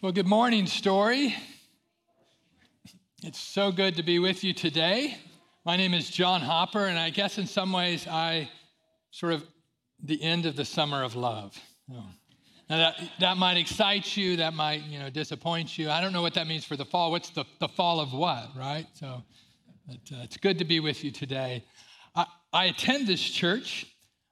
Well, good morning, Story. It's so good to be with you today. My name is John Hopper, and I guess in some ways I sort of the end of the summer of love. Oh. Now that, that might excite you, that might you know disappoint you. I don't know what that means for the fall. What's the, the fall of what, right? So but, uh, it's good to be with you today. I, I attend this church,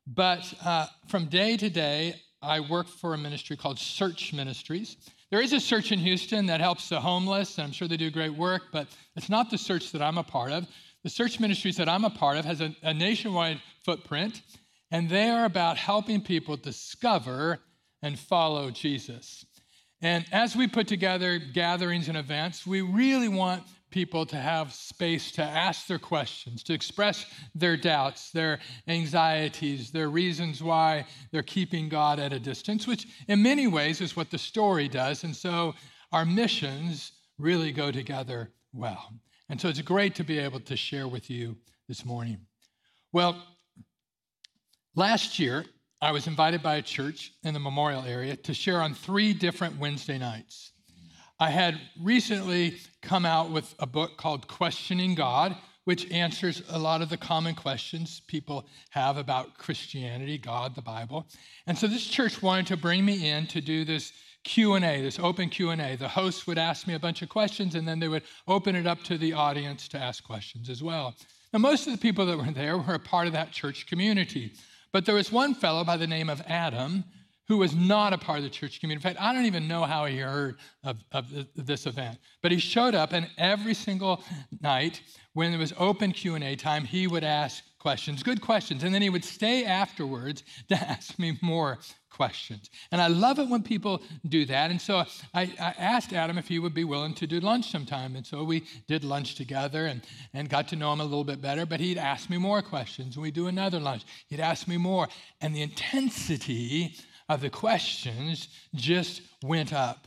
but uh, from day to day, I work for a ministry called Search Ministries. There is a search in Houston that helps the homeless, and I'm sure they do great work, but it's not the search that I'm a part of. The search ministries that I'm a part of has a, a nationwide footprint, and they are about helping people discover and follow Jesus. And as we put together gatherings and events, we really want people to have space to ask their questions, to express their doubts, their anxieties, their reasons why they're keeping God at a distance, which in many ways is what the story does. And so our missions really go together well. And so it's great to be able to share with you this morning. Well, last year, I was invited by a church in the memorial area to share on three different Wednesday nights. I had recently come out with a book called Questioning God, which answers a lot of the common questions people have about Christianity, God, the Bible. And so this church wanted to bring me in to do this Q&A, this open Q&A. The host would ask me a bunch of questions and then they would open it up to the audience to ask questions as well. Now most of the people that were there were a part of that church community. But there was one fellow by the name of Adam who was not a part of the church community. In fact, I don't even know how he heard of, of this event. But he showed up, and every single night when it was open Q&A time, he would ask questions, good questions, and then he would stay afterwards to ask me more questions. And I love it when people do that. And so I, I, asked Adam if he would be willing to do lunch sometime. And so we did lunch together and, and got to know him a little bit better. But he'd ask me more questions. And we do another lunch. He'd ask me more. And the intensity of the questions just went up.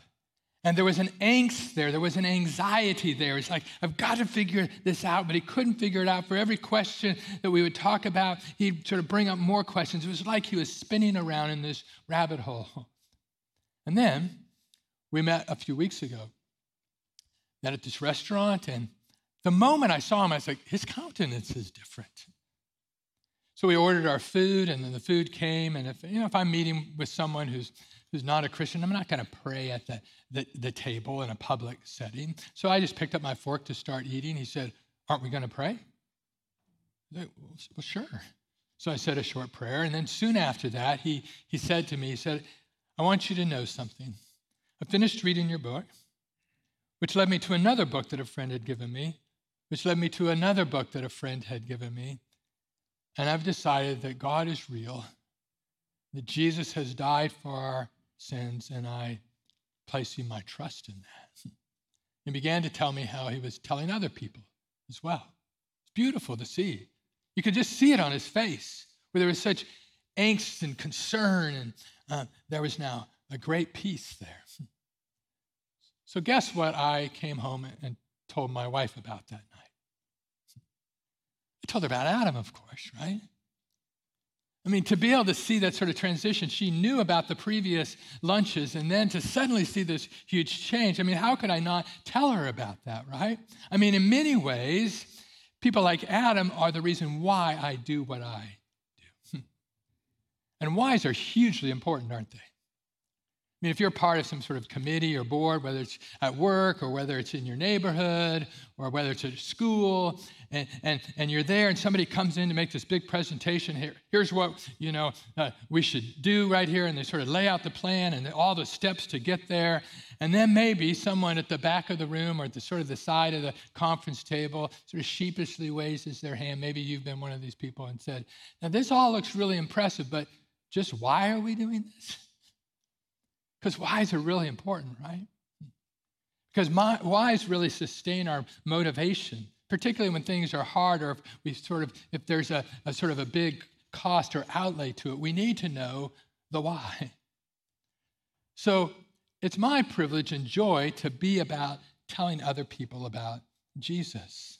And there was an angst there, there was an anxiety there. It's like, I've got to figure this out, but he couldn't figure it out. For every question that we would talk about, he'd sort of bring up more questions. It was like he was spinning around in this rabbit hole. And then we met a few weeks ago, met at this restaurant, and the moment I saw him, I was like, his countenance is different. So we ordered our food, and then the food came. And if you know, if I'm meeting with someone who's who's not a Christian, I'm not going to pray at the, the, the table in a public setting. So I just picked up my fork to start eating. He said, "Aren't we going to pray?" Well, sure. So I said a short prayer, and then soon after that, he he said to me, he said, "I want you to know something. I finished reading your book, which led me to another book that a friend had given me, which led me to another book that a friend had given me." And I've decided that God is real, that Jesus has died for our sins, and I placing my trust in that. He began to tell me how he was telling other people as well. It's beautiful to see. You could just see it on his face, where there was such angst and concern, and uh, there was now a great peace there. So, guess what I came home and told my wife about that night? Told her about Adam, of course, right? I mean, to be able to see that sort of transition, she knew about the previous lunches, and then to suddenly see this huge change. I mean, how could I not tell her about that, right? I mean, in many ways, people like Adam are the reason why I do what I do. And whys are hugely important, aren't they? I mean, if you're part of some sort of committee or board, whether it's at work or whether it's in your neighborhood or whether it's at school, and, and, and you're there and somebody comes in to make this big presentation here, here's what, you know, uh, we should do right here, and they sort of lay out the plan and all the steps to get there. And then maybe someone at the back of the room or at the sort of the side of the conference table sort of sheepishly raises their hand. Maybe you've been one of these people and said, now this all looks really impressive, but just why are we doing this? Because whys are really important, right? Because my, whys really sustain our motivation, particularly when things are hard or if we sort of if there's a, a sort of a big cost or outlay to it. We need to know the why. So it's my privilege and joy to be about telling other people about Jesus.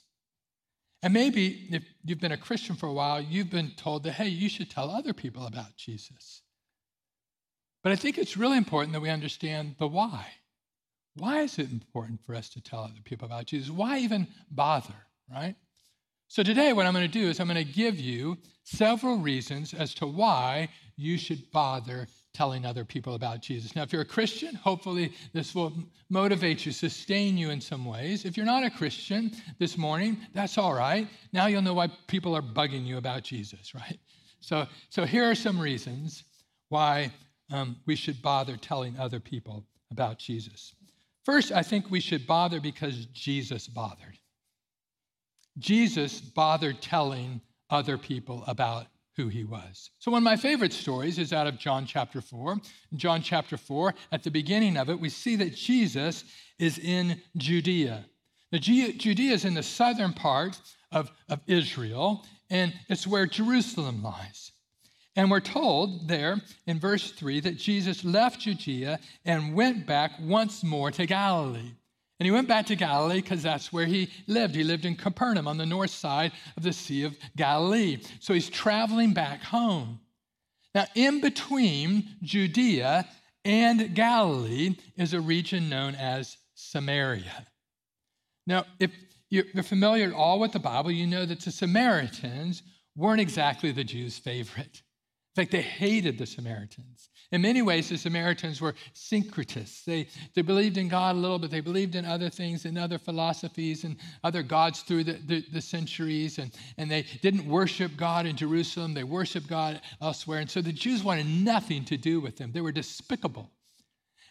And maybe if you've been a Christian for a while, you've been told that, hey, you should tell other people about Jesus. But I think it's really important that we understand the why. why is it important for us to tell other people about Jesus? Why even bother, right? So, today, what I'm going to do is I'm going to give you several reasons as to why you should bother telling other people about Jesus. Now, if you're a Christian, hopefully this will motivate you, sustain you in some ways. If you're not a Christian this morning, that's all right. Now you'll know why people are bugging you about Jesus, right? So, so here are some reasons why um, we should bother telling other people about Jesus. First, I think we should bother because Jesus bothered. Jesus bothered telling other people about who he was. So, one of my favorite stories is out of John chapter 4. In John chapter 4, at the beginning of it, we see that Jesus is in Judea. Now, Judea is in the southern part of, of Israel, and it's where Jerusalem lies. And we're told there in verse 3 that Jesus left Judea and went back once more to Galilee. And he went back to Galilee because that's where he lived. He lived in Capernaum on the north side of the Sea of Galilee. So he's traveling back home. Now, in between Judea and Galilee is a region known as Samaria. Now, if you're familiar at all with the Bible, you know that the Samaritans weren't exactly the Jews' favorite. In fact, they hated the Samaritans. In many ways, the Samaritans were syncretists. They, they believed in God a little, but they believed in other things and other philosophies and other gods through the, the, the, centuries. And, and they didn't worship God in Jerusalem, they worshiped God elsewhere. And so the Jews wanted nothing to do with them, they were despicable.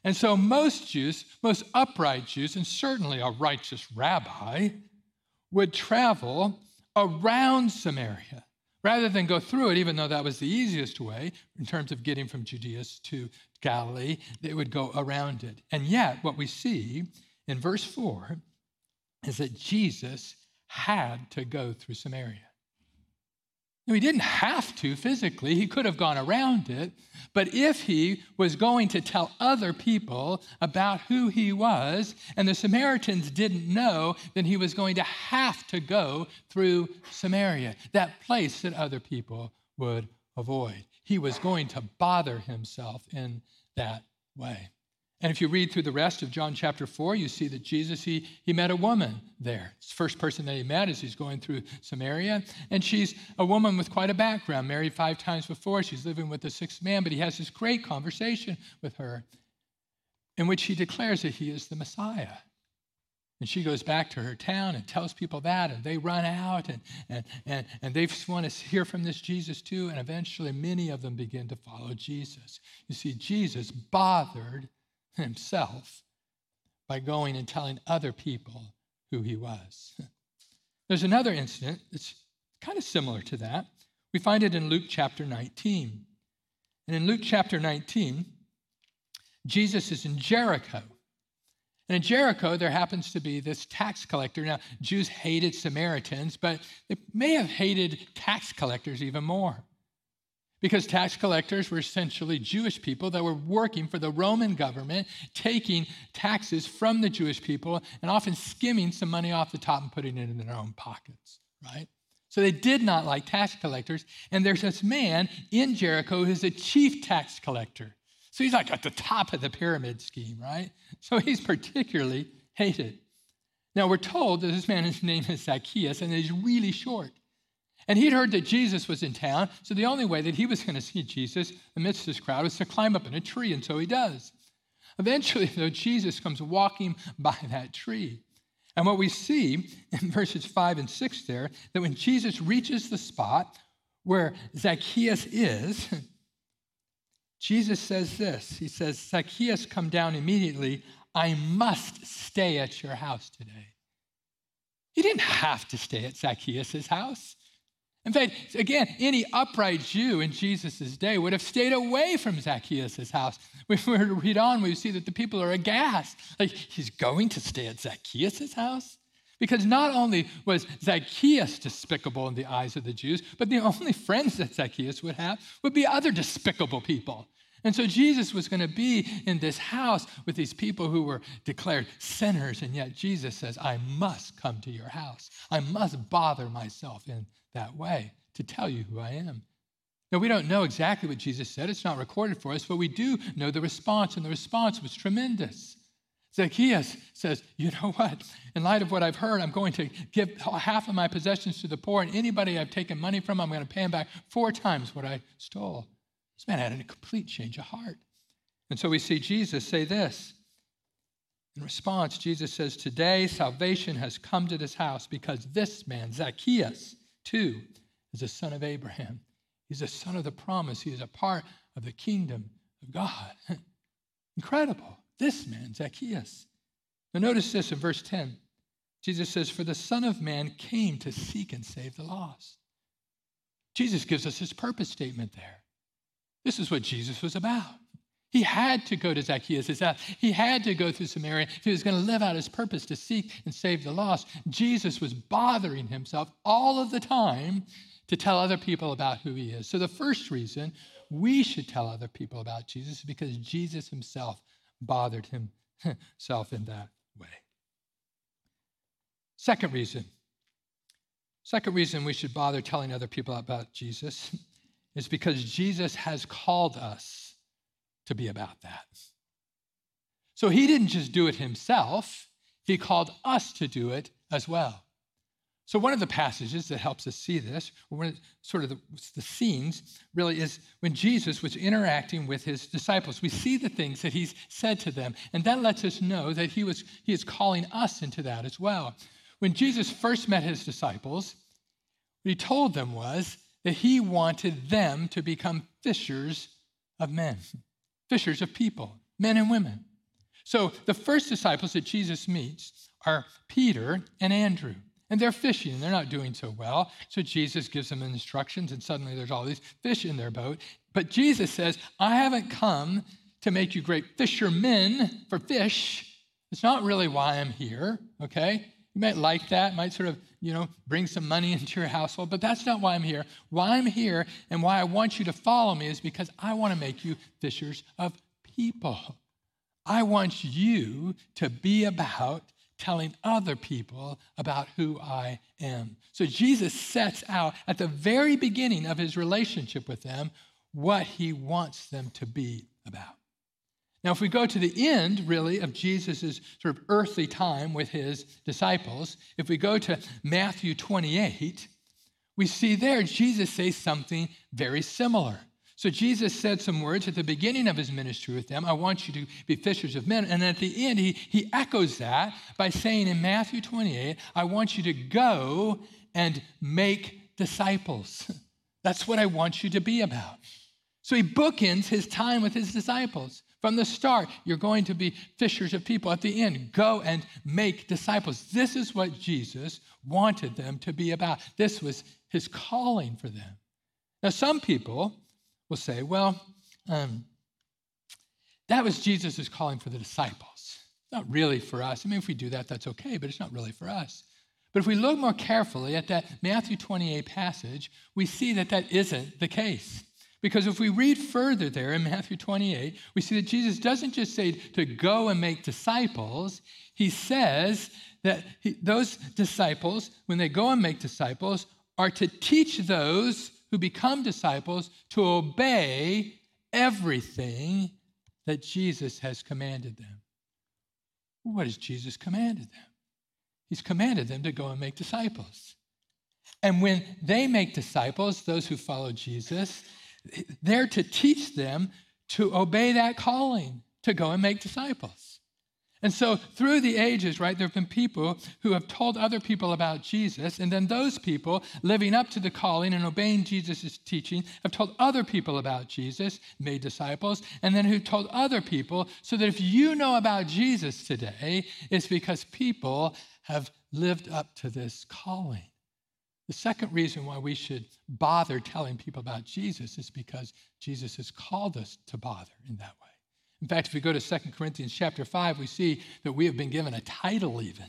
And so most Jews, most upright Jews, and certainly a righteous rabbi, would travel around Samaria rather than go through it, even though that was the easiest way in terms of getting from Judea to Galilee, they would go around it. And yet, what we see in verse 4 is that Jesus had to go through Samaria. No, he didn't have to physically, he could have gone around it. But if he was going to tell other people about who he was, and the Samaritans didn't know, then he was going to have to go through Samaria, that place that other people would avoid. He was going to bother himself in that way. And if you read through the rest of John chapter 4, you see that Jesus, he, he met a woman there. It's the first person that he met as he's going through Samaria. And she's a woman with quite a background, married five times before. She's living with a sixth man, but he has this great conversation with her in which he declares that he is the Messiah. And she goes back to her town and tells people that, and they run out and, and, and, and they want to hear from this Jesus too. And eventually, many of them begin to follow Jesus. You see, Jesus bothered himself by going and telling other people who he was. There's another incident that's kind of similar to that. We find it in Luke chapter 19. And in Luke chapter 19, Jesus is in Jericho. And in Jericho, there happens to be this tax collector. Now, Jews hated Samaritans, but they may have hated tax collectors even more because tax collectors were essentially Jewish people that were working for the Roman government, taking taxes from the Jewish people and often skimming some money off the top and putting it in their own pockets, right? So they did not like tax collectors. And there's this man in Jericho who's a chief tax collector. So he's like at the top of the pyramid scheme, right? So he's particularly hated. Now we're told that this man's name is Zacchaeus and he's really short. And he'd heard that Jesus was in town, so the only way that he was going to see Jesus amidst this crowd was to climb up in a tree, and so he does. Eventually, though, Jesus comes walking by that tree. And what we see in verses 5 and 6 there, that when Jesus reaches the spot where Zacchaeus is, Jesus says this He says, Zacchaeus, come down immediately. I must stay at your house today. He didn't have to stay at Zacchaeus' house. In fact, again, any upright Jew in Jesus' day would have stayed away from Zacchaeus' house. If we were to read on, we see that the people are aghast. Like, he's going to stay at Zacchaeus' house? Because not only was Zacchaeus despicable in the eyes of the Jews, but the only friends that Zacchaeus would have would be other despicable people. And so Jesus was going to be in this house with these people who were declared sinners, and yet Jesus says, I must come to your house. I must bother myself in that way to tell you who I am. Now, we don't know exactly what Jesus said, it's not recorded for us, but we do know the response, and the response was tremendous. Zacchaeus says, You know what? In light of what I've heard, I'm going to give half of my possessions to the poor, and anybody I've taken money from, I'm going to pay him back four times what I stole. This man had a complete change of heart. And so we see Jesus say this. In response, Jesus says, Today salvation has come to this house because this man, Zacchaeus, too, is a son of Abraham. He's a son of the promise. He is a part of the kingdom of God. Incredible. This man, Zacchaeus. Now, notice this in verse 10. Jesus says, For the Son of Man came to seek and save the lost. Jesus gives us his purpose statement there. This is what Jesus was about. He had to go to Zacchaeus' house. He had to go through Samaria if he was going to live out his purpose to seek and save the lost. Jesus was bothering himself all of the time to tell other people about who he is. So, the first reason we should tell other people about Jesus is because Jesus himself bothered himself in that way. Second reason, second reason we should bother telling other people about Jesus is because Jesus has called us to be about that. So he didn't just do it himself, he called us to do it as well. So, one of the passages that helps us see this, one of sort of the, the, scenes, really is when Jesus was interacting with his disciples. We see the things that he's said to them, and that lets us know that he, was, he is calling us into that as well. When Jesus first met his disciples, what he told them was that he wanted them to become fishers of men, fishers of people, men and women. So, the first disciples that Jesus meets are Peter and Andrew. And they're fishing and they're not doing so well. So Jesus gives them instructions, and suddenly there's all these fish in their boat. But Jesus says, I haven't come to make you great fishermen for fish. It's not really why I'm here, okay? You might like that, might sort of, you know, bring some money into your household, but that's not why I'm here. Why I'm here and why I want you to follow me is because I want to make you fishers of people. I want you to be about telling other people about who I am. So Jesus sets out at the very beginning of his relationship with them what he wants them to be about. Now, if we go to the end, really, of Jesus' sort of earthly time with his disciples, if we go to Matthew 28, we see there Jesus says something very similar. So Jesus said some words at the beginning of his ministry with them I want you to be fishers of men. And at the end, he, he echoes that by saying in Matthew 28, I want you to go and make disciples. That's what I want you to be about. So he bookends his time with his disciples. From the start, you're going to be fishers of people. At the end, go and make disciples. This is what Jesus wanted them to be about. This was his calling for them. Now, some people will say, well, um, that was Jesus' calling for the disciples. Not really for us. I mean, if we do that, that's okay, but it's not really for us. But if we look more carefully at that Matthew 28 passage, we see that that isn't the case. Because if we read further there in Matthew 28, we see that Jesus doesn't just say to go and make disciples, he says that he, those disciples, when they go and make disciples, are to teach those who become disciples to obey everything that Jesus has commanded them. What has Jesus commanded them? He's commanded them to go and make disciples. And when they make disciples, those who follow Jesus, they're to teach them to obey that calling to go and make disciples. And so, through the ages, right, there have been people who have told other people about Jesus, and then those people, living up to the calling and obeying Jesus' teaching, have told other people about Jesus, made disciples, and then who told other people, so that if you know about Jesus today, it's because people have lived up to this calling. The second reason why we should bother telling people about Jesus is because Jesus has called us to bother in that way. In fact, if we go to 2 Corinthians chapter 5, we see that we have been given a title, even.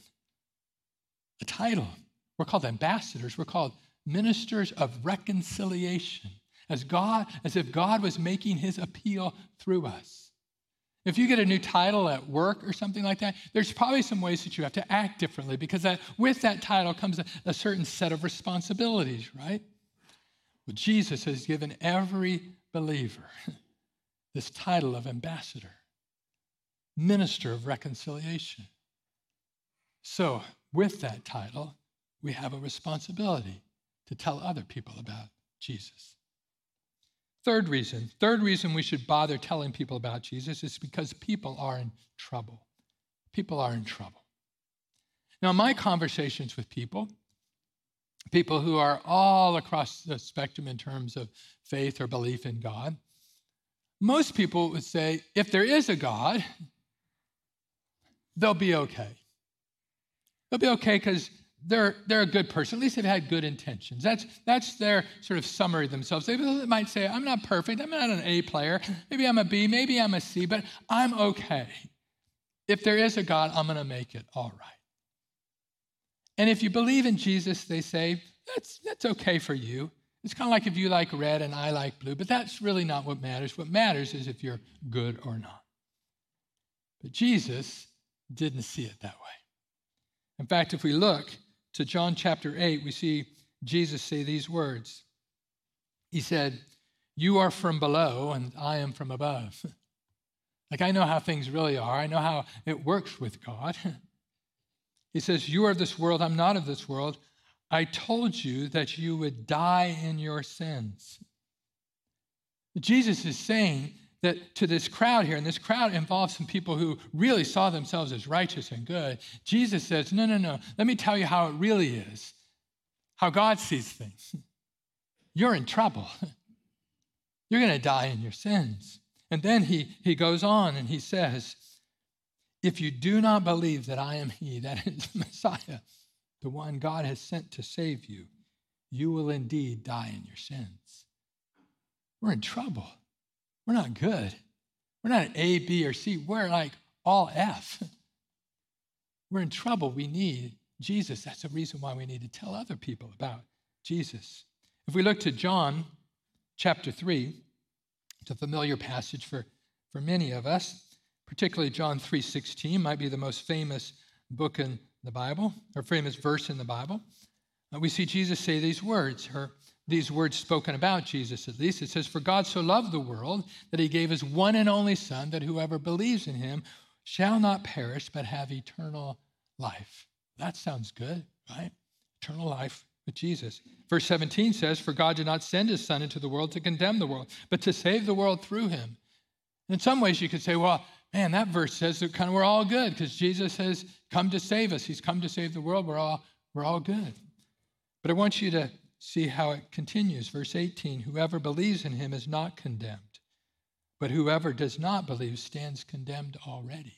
A title. We're called ambassadors. We're called ministers of reconciliation, as God, as if God was making his appeal through us. If you get a new title at work or something like that, there's probably some ways that you have to act differently because that, with that title comes a, a certain set of responsibilities, right? Well, Jesus has given every believer this title of ambassador. minister of reconciliation. So, with that title, we have a responsibility to tell other people about Jesus. Third reason, third reason we should bother telling people about Jesus is because people are in trouble. People are in trouble. Now, my conversations with people, people who are all across the spectrum in terms of faith or belief in God, most people would say if there is a God, they'll be okay. They'll be okay because they're, they're a good person. At least they've had good intentions. That's, that's their sort of summary of themselves. They might say, I'm not perfect. I'm not an A player. Maybe I'm a B. Maybe I'm a C, but I'm okay. If there is a God, I'm going to make it all right. And if you believe in Jesus, they say, that's, that's okay for you. It's kind of like if you like red and I like blue, but that's really not what matters. What matters is if you're good or not. But Jesus didn't see it that way. In fact, if we look to John chapter 8, we see Jesus say these words. He said, You are from below, and I am from above. like I know how things really are, I know how it works with God. he says, You are of this world, I'm not of this world. I told you that you would die in your sins. Jesus is saying that to this crowd here, and this crowd involves some people who really saw themselves as righteous and good, Jesus says, No, no, no, let me tell you how it really is, how God sees things. You're in trouble. You're going to die in your sins. And then he, he goes on and he says, If you do not believe that I am He, that is Messiah, the one God has sent to save you, you will indeed die in your sins. We're in trouble. We're not good. We're not A, B, or C. We're like all F. We're in trouble. We need Jesus. That's the reason why we need to tell other people about Jesus. If we look to John chapter 3, it's a familiar passage for, for many of us, particularly John 3.16 might be the most famous book in the Bible, or famous verse in the Bible. Uh, we see Jesus say these words, her, these words spoken about Jesus at least. It says, For God so loved the world that he gave his one and only Son, that whoever believes in him shall not perish, but have eternal life. That sounds good, right? Eternal life with Jesus. Verse 17 says, For God did not send his Son into the world to condemn the world, but to save the world through him. And in some ways, you could say, well, man, that verse says that kind of we're all good because Jesus has come to save us. He's come to save the world. We're all, we're all good. But I want you to see how it continues. Verse 18 Whoever believes in him is not condemned, but whoever does not believe stands condemned already.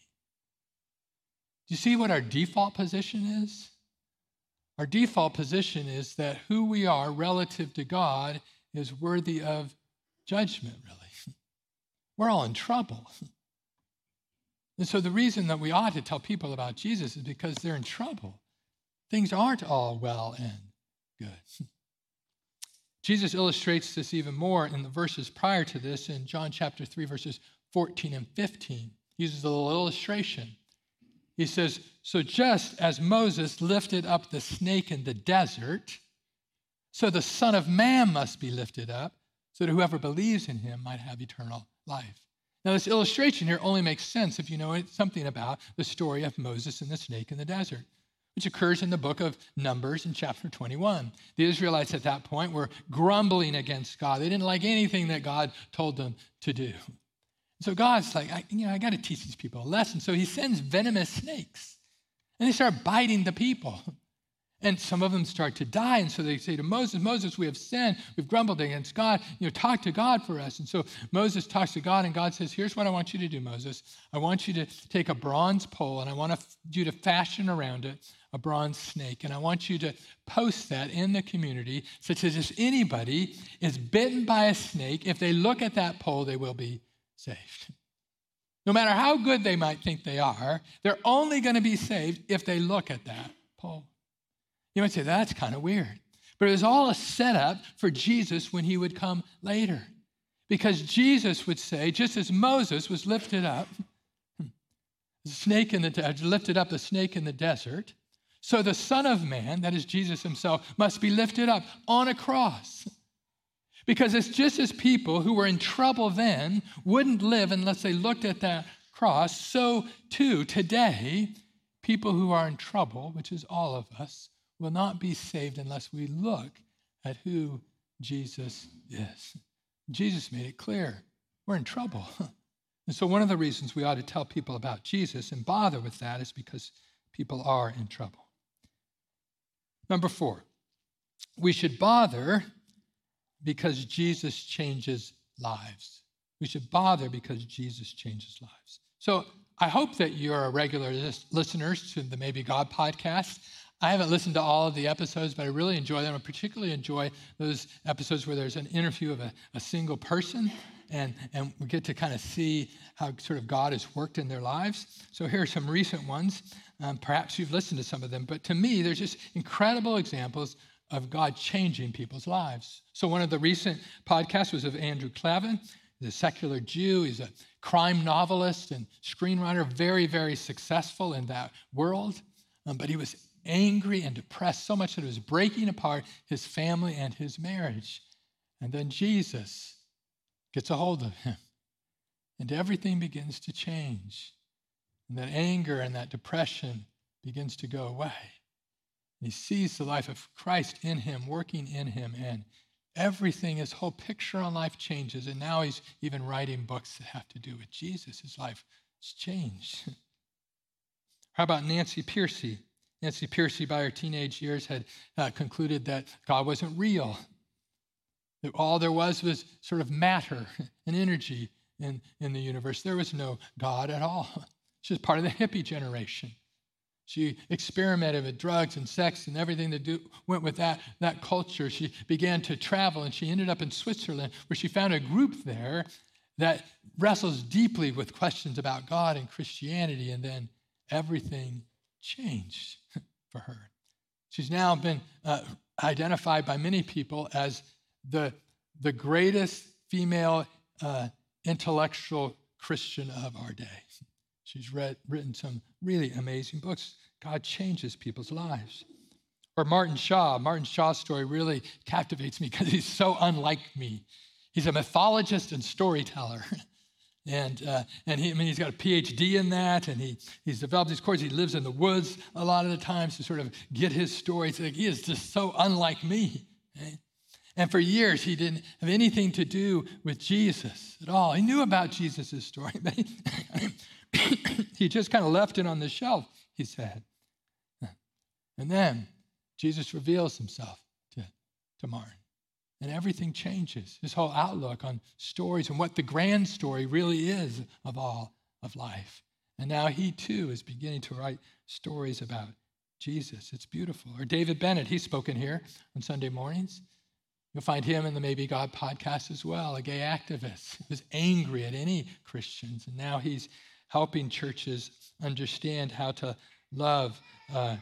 Do you see what our default position is? Our default position is that who we are relative to God is worthy of judgment, really. We're all in trouble. And so the reason that we ought to tell people about Jesus is because they're in trouble. Things aren't all well and good. Jesus illustrates this even more in the verses prior to this in John chapter 3, verses 14 and 15. He uses a little illustration. He says, So just as Moses lifted up the snake in the desert, so the Son of Man must be lifted up, so that whoever believes in him might have eternal life. Now, this illustration here only makes sense if you know something about the story of Moses and the snake in the desert which occurs in the book of Numbers in chapter 21. The Israelites at that point were grumbling against God. They didn't like anything that God told them to do. So God's like, I, you know, I got to teach these people a lesson. So he sends venomous snakes, and they start biting the people. And some of them start to die. And so they say to Moses, Moses, we have sinned. We've grumbled against God. You know, talk to God for us. And so Moses talks to God, and God says, Here's what I want you to do, Moses. I want you to take a bronze pole, and I want you to fashion around it a bronze snake. And I want you to post that in the community such that if anybody is bitten by a snake, if they look at that pole, they will be saved. No matter how good they might think they are, they're only going to be saved if they look at that pole. You might say, that's kind of weird. But it was all a setup for Jesus when he would come later. Because Jesus would say, just as Moses was lifted up, hmm, the snake in the uh, lifted up the snake in the desert, so the Son of Man, that is Jesus himself, must be lifted up on a cross. Because it's just as people who were in trouble then wouldn't live unless they looked at that cross, so too today, people who are in trouble, which is all of us, will not be saved unless we look at who Jesus is. Jesus made it clear we're in trouble. And so, one of the reasons we ought to tell people about Jesus and bother with that is because people are in trouble. Number four, we should bother because Jesus changes lives. We should bother because Jesus changes lives. So, I hope that you're a regular listeners to the Maybe God podcast. I haven't listened to all of the episodes, but I really enjoy them. I particularly enjoy those episodes where there's an interview of a, a single person and, and we get to kind of see how sort of God has worked in their lives. So here are some recent ones. Um, perhaps you've listened to some of them, but to me, there's just incredible examples of God changing people's lives. So one of the recent podcasts was of Andrew Klavan. A secular Jew. He's a crime novelist and screenwriter, very, very successful in that world. Um, but he was angry and depressed so much that it was breaking apart his family and his marriage. And then Jesus gets a hold of him, and everything begins to change. And that anger and that depression begins to go away. And he sees the life of Christ in him, working in him, and everything, his whole picture on life changes. And now he's even writing books that have to do with Jesus. His life has changed. How about Nancy Pearcey? Nancy Pearcey, by her teenage years, had uh, concluded that God wasn't real. That all there was was sort of matter and energy in, in the universe. There was no God at all. She was part of the hippie generation. She experimented with drugs and sex and everything that do, went with that, that culture. She began to travel and she ended up in Switzerland where she found a group there that wrestles deeply with questions about God and Christianity. And then everything changed for her. She's now been uh, identified by many people as the, the greatest female uh, intellectual Christian of our day. She's read, written some really amazing books. God changes people's lives. Or Martin Shaw. Martin Shaw's story really captivates me because he's so unlike me. He's a mythologist and storyteller. And, uh, and he, I mean, he's got a PhD in that, and he, he's developed these courses. He lives in the woods a lot of the times to sort of get his stories. Like, he is just so unlike me. Right? And for years, he didn't have anything to do with Jesus at all. He knew about Jesus' story, but he, he just kind of left it on the shelf, he said. And then Jesus reveals himself to, to Martin. And everything changes. His whole outlook on stories and what the grand story really is of all of life. And now he too is beginning to write stories about Jesus. It's beautiful. Or David Bennett, he's spoken here on Sunday mornings. You'll find him in the Maybe God podcast as well, a gay activist who was angry at any Christians. And now he's helping churches understand how to love uh,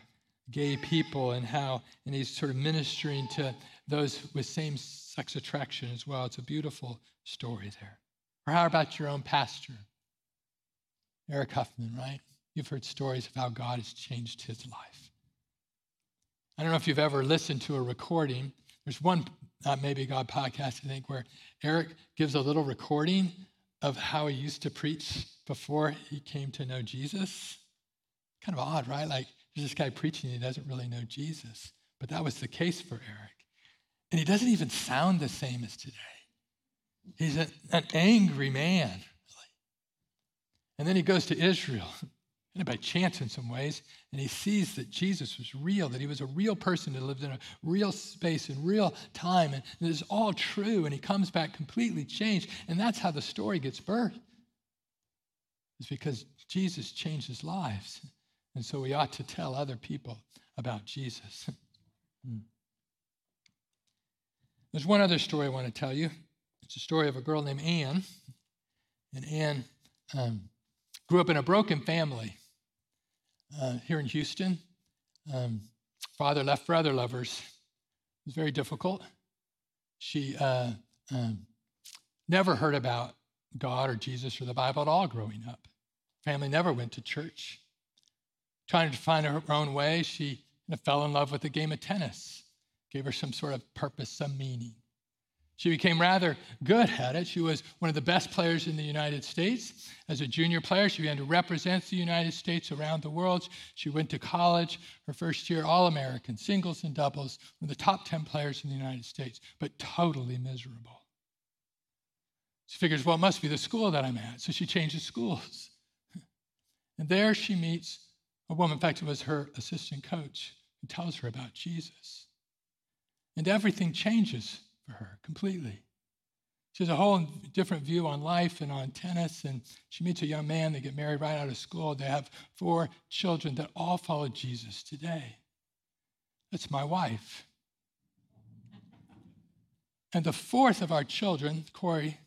gay people and how, and he's sort of ministering to those with same sex attraction as well. It's a beautiful story there. Or how about your own pastor, Eric Huffman, right? You've heard stories of how God has changed his life. I don't know if you've ever listened to a recording. There's one uh, Maybe God podcast, I think, where Eric gives a little recording of how he used to preach before he came to know Jesus. Kind of odd, right? Like, there's this guy preaching, he doesn't really know Jesus. But that was the case for Eric. And he doesn't even sound the same as today. He's an, an angry man. And then he goes to Israel and by chance in some ways, and he sees that Jesus was real, that he was a real person who lived in a real space in real time, and it is all true, and he comes back completely changed. And that's how the story gets birthed. It's because Jesus changed his lives. And so we ought to tell other people about Jesus. There's one other story I want to tell you. It's a story of a girl named Anne. And Anne um, grew up in a broken family uh, here in Houston. Um, father left for other lovers. It was very difficult. She uh, um, never heard about God or Jesus or the Bible at all growing up. Family never went to church. Trying to find her own way, she fell in love with the game of tennis, gave her some sort of purpose, some meaning. She became rather good at it. She was one of the best players in the United States. As a junior player, she began to represent the United States around the world. She went to college, her first year, All American, singles and doubles, one of the top 10 players in the United States, but totally miserable. She figures, well, it must be the school that I'm at. So she changes schools. And there she meets a woman, in fact, it was her assistant coach, who tells her about Jesus. And everything changes for her completely. She has a whole different view on life and on tennis. And she meets a young man. They get married right out of school. They have four children that all follow Jesus today. That's my wife. And the fourth of our children, Corey,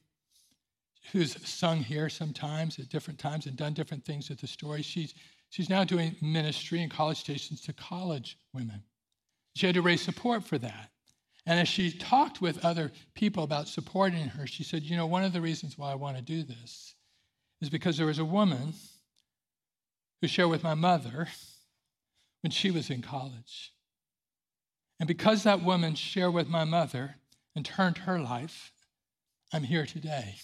who's sung here sometimes at different times and done different things with the story, she's, she's now doing ministry in college stations to college women. She had to raise support for that. And as she talked with other people about supporting her, she said, You know, one of the reasons why I want to do this is because there was a woman who shared with my mother when she was in college. And because that woman shared with my mother and turned her life, I'm here today.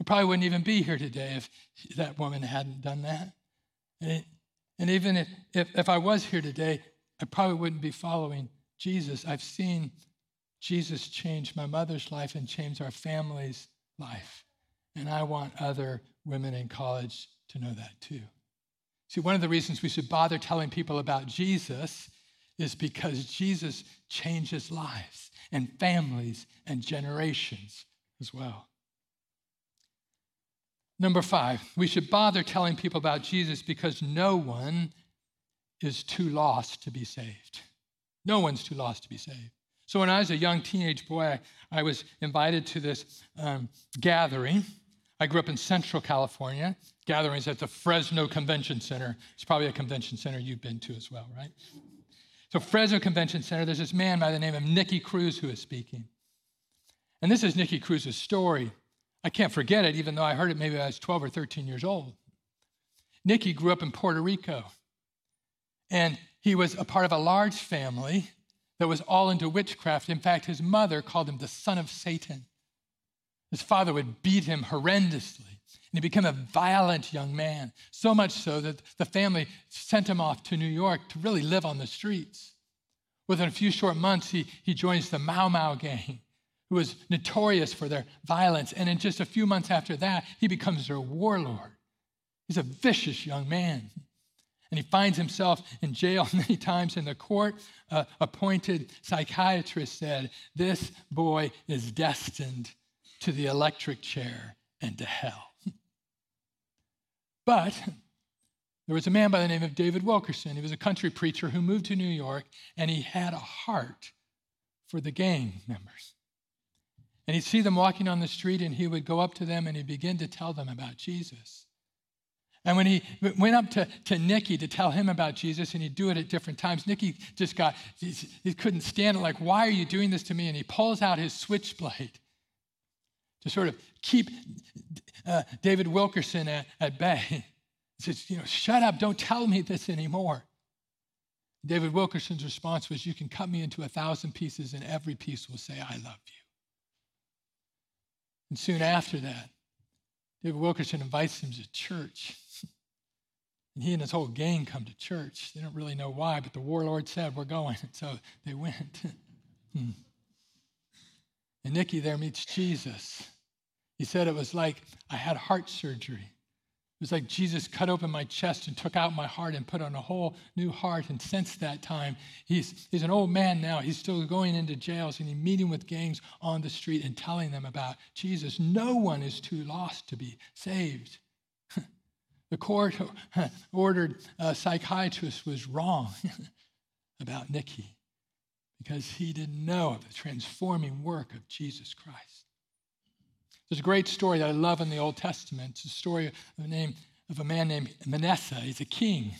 I probably wouldn't even be here today if that woman hadn't done that. And, and even if, if, if I was here today, I probably wouldn't be following Jesus, I've seen Jesus change my mother's life and change our family's life. And I want other women in college to know that too. See, one of the reasons we should bother telling people about Jesus is because Jesus changes lives and families and generations as well. Number five, we should bother telling people about Jesus because no one is too lost to be saved. No one's too lost to be saved. So when I was a young teenage boy, I, I was invited to this um, gathering. I grew up in Central California. Gatherings at the Fresno Convention Center. It's probably a convention center you've been to as well, right? So Fresno Convention Center, there's this man by the name of Nicky Cruz who is speaking. And this is Nicky Cruz's story. I can't forget it, even though I heard it maybe I was 12 or 13 years old. Nicky grew up in Puerto Rico. And he was a part of a large family that was all into witchcraft. In fact, his mother called him the son of Satan. His father would beat him horrendously, and he became a violent young man, so much so that the family sent him off to New York to really live on the streets. Within a few short months, he, he joins the Mau Mau gang, who was notorious for their violence. And in just a few months after that, he becomes their warlord. He's a vicious young man and he finds himself in jail many times. And the court uh, appointed psychiatrist said, This boy is destined to the electric chair and to hell. but there was a man by the name of David Wilkerson. He was a country preacher who moved to New York, and he had a heart for the gang members. And he'd see them walking on the street, and he would go up to them and he'd begin to tell them about Jesus. And when he went up to, to Nicky to tell him about Jesus, and he'd do it at different times, Nicky just got, he couldn't stand it. Like, why are you doing this to me? And he pulls out his switchblade to sort of keep uh, David Wilkerson at, at bay. He says, you know, shut up, don't tell me this anymore. David Wilkerson's response was, You can cut me into a thousand pieces, and every piece will say, I love you. And soon after that, David Wilkerson invites him to church. And he and his whole gang come to church. They don't really know why, but the warlord said, We're going. And so they went. hmm. And Nicky there meets Jesus. He said it was like I had heart surgery. It was like Jesus cut open my chest and took out my heart and put on a whole new heart. And since that time, he's, he's an old man now. He's still going into jails and he's meeting with gangs on the street and telling them about Jesus. No one is too lost to be saved. the court ordered a psychiatrist was wrong about Nicky because he didn't know of the transforming work of Jesus Christ. There's a great story that I love in the Old Testament. It's a story of a name of a man named Manasseh. He's a king.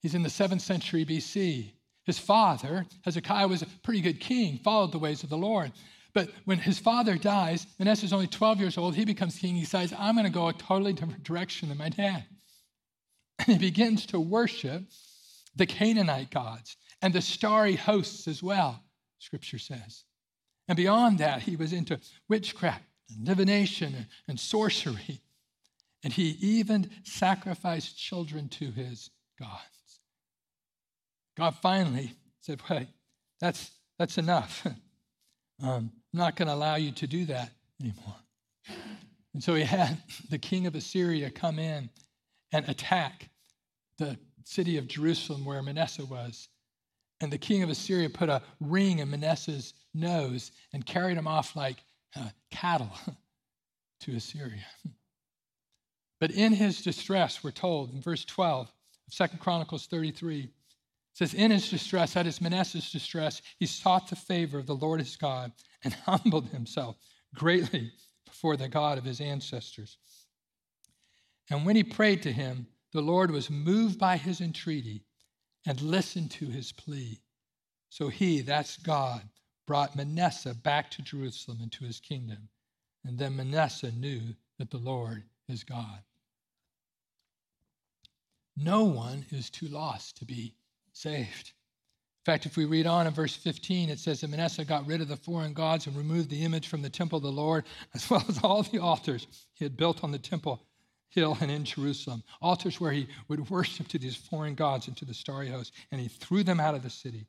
He's in the seventh century BC. His father, Hezekiah, was a pretty good king, followed the ways of the Lord. But when his father dies, Manasseh is only 12 years old. He becomes king. He says, I'm going to go a totally different direction than my dad. And he begins to worship the Canaanite gods and the starry hosts as well, scripture says. And beyond that, he was into witchcraft and divination and sorcery. And he even sacrificed children to his gods. God finally said, Wait, that's, that's enough. um, I'm not going to allow you to do that anymore. And so he had the king of Assyria come in and attack the city of Jerusalem where Manasseh was. And the king of Assyria put a ring in Manasseh's nose and carried him off like uh, cattle to Assyria. But in his distress, we're told in verse 12 of Second Chronicles 33, says, In his distress, that is Manasseh's distress, he sought the favor of the Lord his God and humbled himself greatly before the God of his ancestors. And when he prayed to him, the Lord was moved by his entreaty and listened to his plea. So he, that's God, brought Manasseh back to Jerusalem and to his kingdom. And then Manasseh knew that the Lord is God. No one is too lost to be saved. In fact, if we read on in verse 15, it says that Manasseh got rid of the foreign gods and removed the image from the temple of the Lord, as well as all the altars he had built on the temple hill and in Jerusalem, altars where he would worship to these foreign gods and to the starry host, and he threw them out of the city.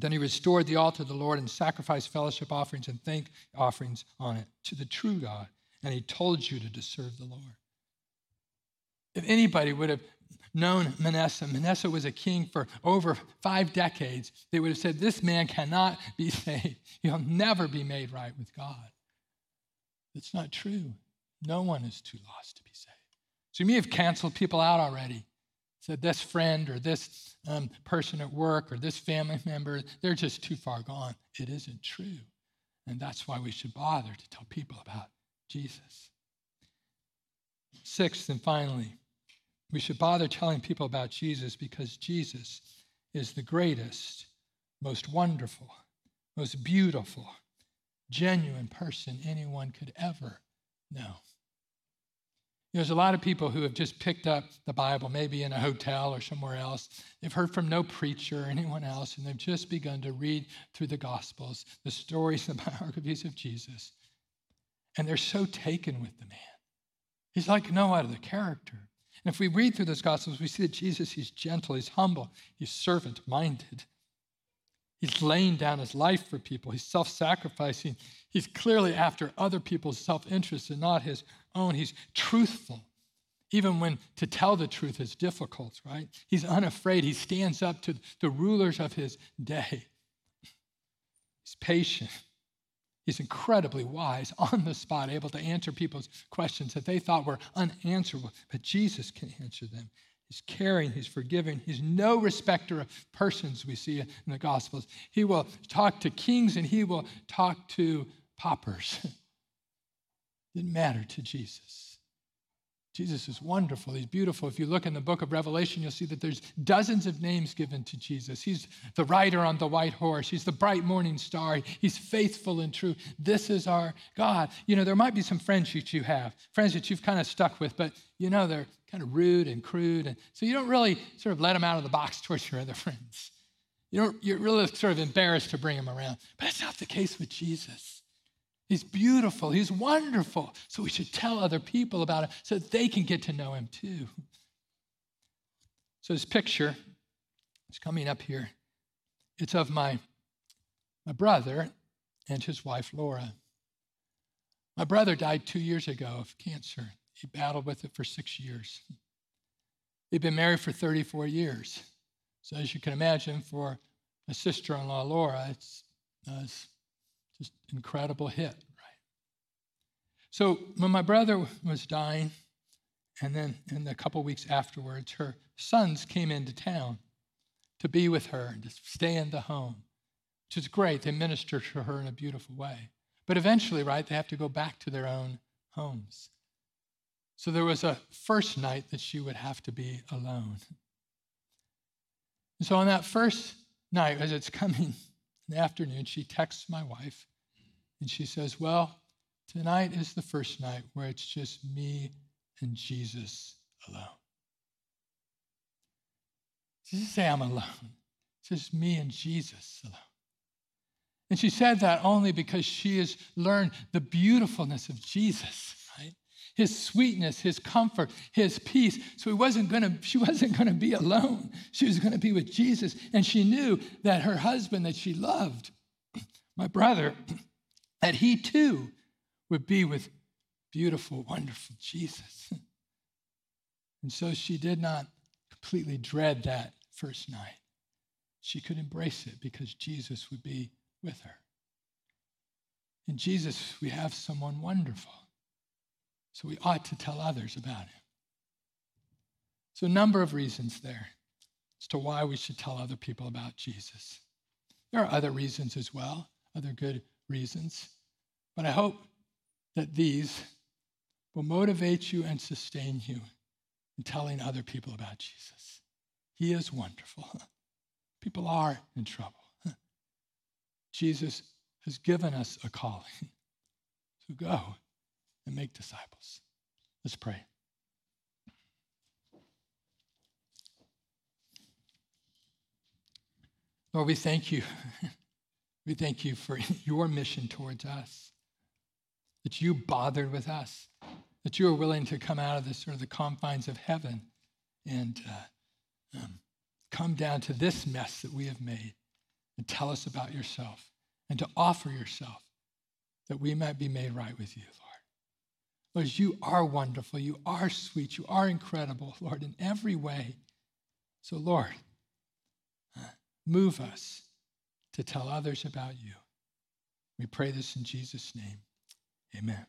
Then he restored the altar of the Lord and sacrificed fellowship offerings and thank offerings on it to the true God, and he told Judah to serve the Lord. If anybody would have known Manasseh. Manasseh was a king for over five decades. They would have said, This man cannot be saved. He'll never be made right with God. That's not true. No one is too lost to be saved. So you may have canceled people out already. Said this friend or this um, person at work or this family member, they're just too far gone. It isn't true. And that's why we should bother to tell people about Jesus. Sixth and finally, we should bother telling people about Jesus because Jesus is the greatest, most wonderful, most beautiful, genuine person anyone could ever know. There's a lot of people who have just picked up the Bible, maybe in a hotel or somewhere else. They've heard from no preacher or anyone else, and they've just begun to read through the Gospels, the stories, the biographies of Jesus. And they're so taken with the man. He's like no other character. And if we read through those Gospels, we see that Jesus, he's gentle, he's humble, he's servant minded. He's laying down his life for people, he's self sacrificing. He's clearly after other people's self interest and not his own. He's truthful, even when to tell the truth is difficult, right? He's unafraid. He stands up to the rulers of his day. He's patient. He's incredibly wise on the spot, able to answer people's questions that they thought were unanswerable, but Jesus can answer them. He's caring, he's forgiving, he's no respecter of persons, we see in the Gospels. He will talk to kings and he will talk to paupers. Didn't matter to Jesus. Jesus is wonderful. He's beautiful. If you look in the book of Revelation, you'll see that there's dozens of names given to Jesus. He's the rider on the white horse. He's the bright morning star. He's faithful and true. This is our God. You know, there might be some friends that you have, friends that you've kind of stuck with, but you know, they're kind of rude and crude. And so you don't really sort of let them out of the box towards your other friends. You don't, you're really sort of embarrassed to bring them around. But it's not the case with Jesus. He's beautiful. He's wonderful. So we should tell other people about him so that they can get to know him too. So this picture is coming up here. It's of my, my brother and his wife, Laura. My brother died two years ago of cancer. He battled with it for six years. They'd been married for 34 years. So, as you can imagine, for a sister in law, Laura, it's, uh, it's just incredible hit, right? So when my brother was dying, and then in the couple weeks afterwards, her sons came into town to be with her and to stay in the home, which is great. They minister to her in a beautiful way. But eventually, right, they have to go back to their own homes. So there was a first night that she would have to be alone. And so on that first night, as it's coming in the afternoon, she texts my wife and she says, Well, tonight is the first night where it's just me and Jesus alone. She doesn't say I'm alone. It's just me and Jesus alone. And she said that only because she has learned the beautifulness of Jesus? His sweetness, his comfort, his peace. So he wasn't gonna, she wasn't gonna be alone. She was gonna be with Jesus. And she knew that her husband that she loved, my brother, that he too would be with beautiful, wonderful Jesus. And so she did not completely dread that first night. She could embrace it because Jesus would be with her. In Jesus, we have someone wonderful. So we ought to tell others about him. So, a number of reasons there as to why we should tell other people about Jesus. There are other reasons as well, other good reasons. But I hope that these will motivate you and sustain you in telling other people about Jesus. He is wonderful. People are in trouble. Jesus has given us a calling to go and make disciples. Let's pray. Lord, we thank you. we thank you for your mission towards us, that you bothered with us, that you are willing to come out of the sort of the confines of heaven and uh, um, come down to this mess that we have made and tell us about yourself and to offer yourself that we might be made right with you, Lord. Lord, you are wonderful. You are sweet. You are incredible, Lord, in every way. So, Lord, uh, move us to tell others about you. We pray this in Jesus' name. Amen.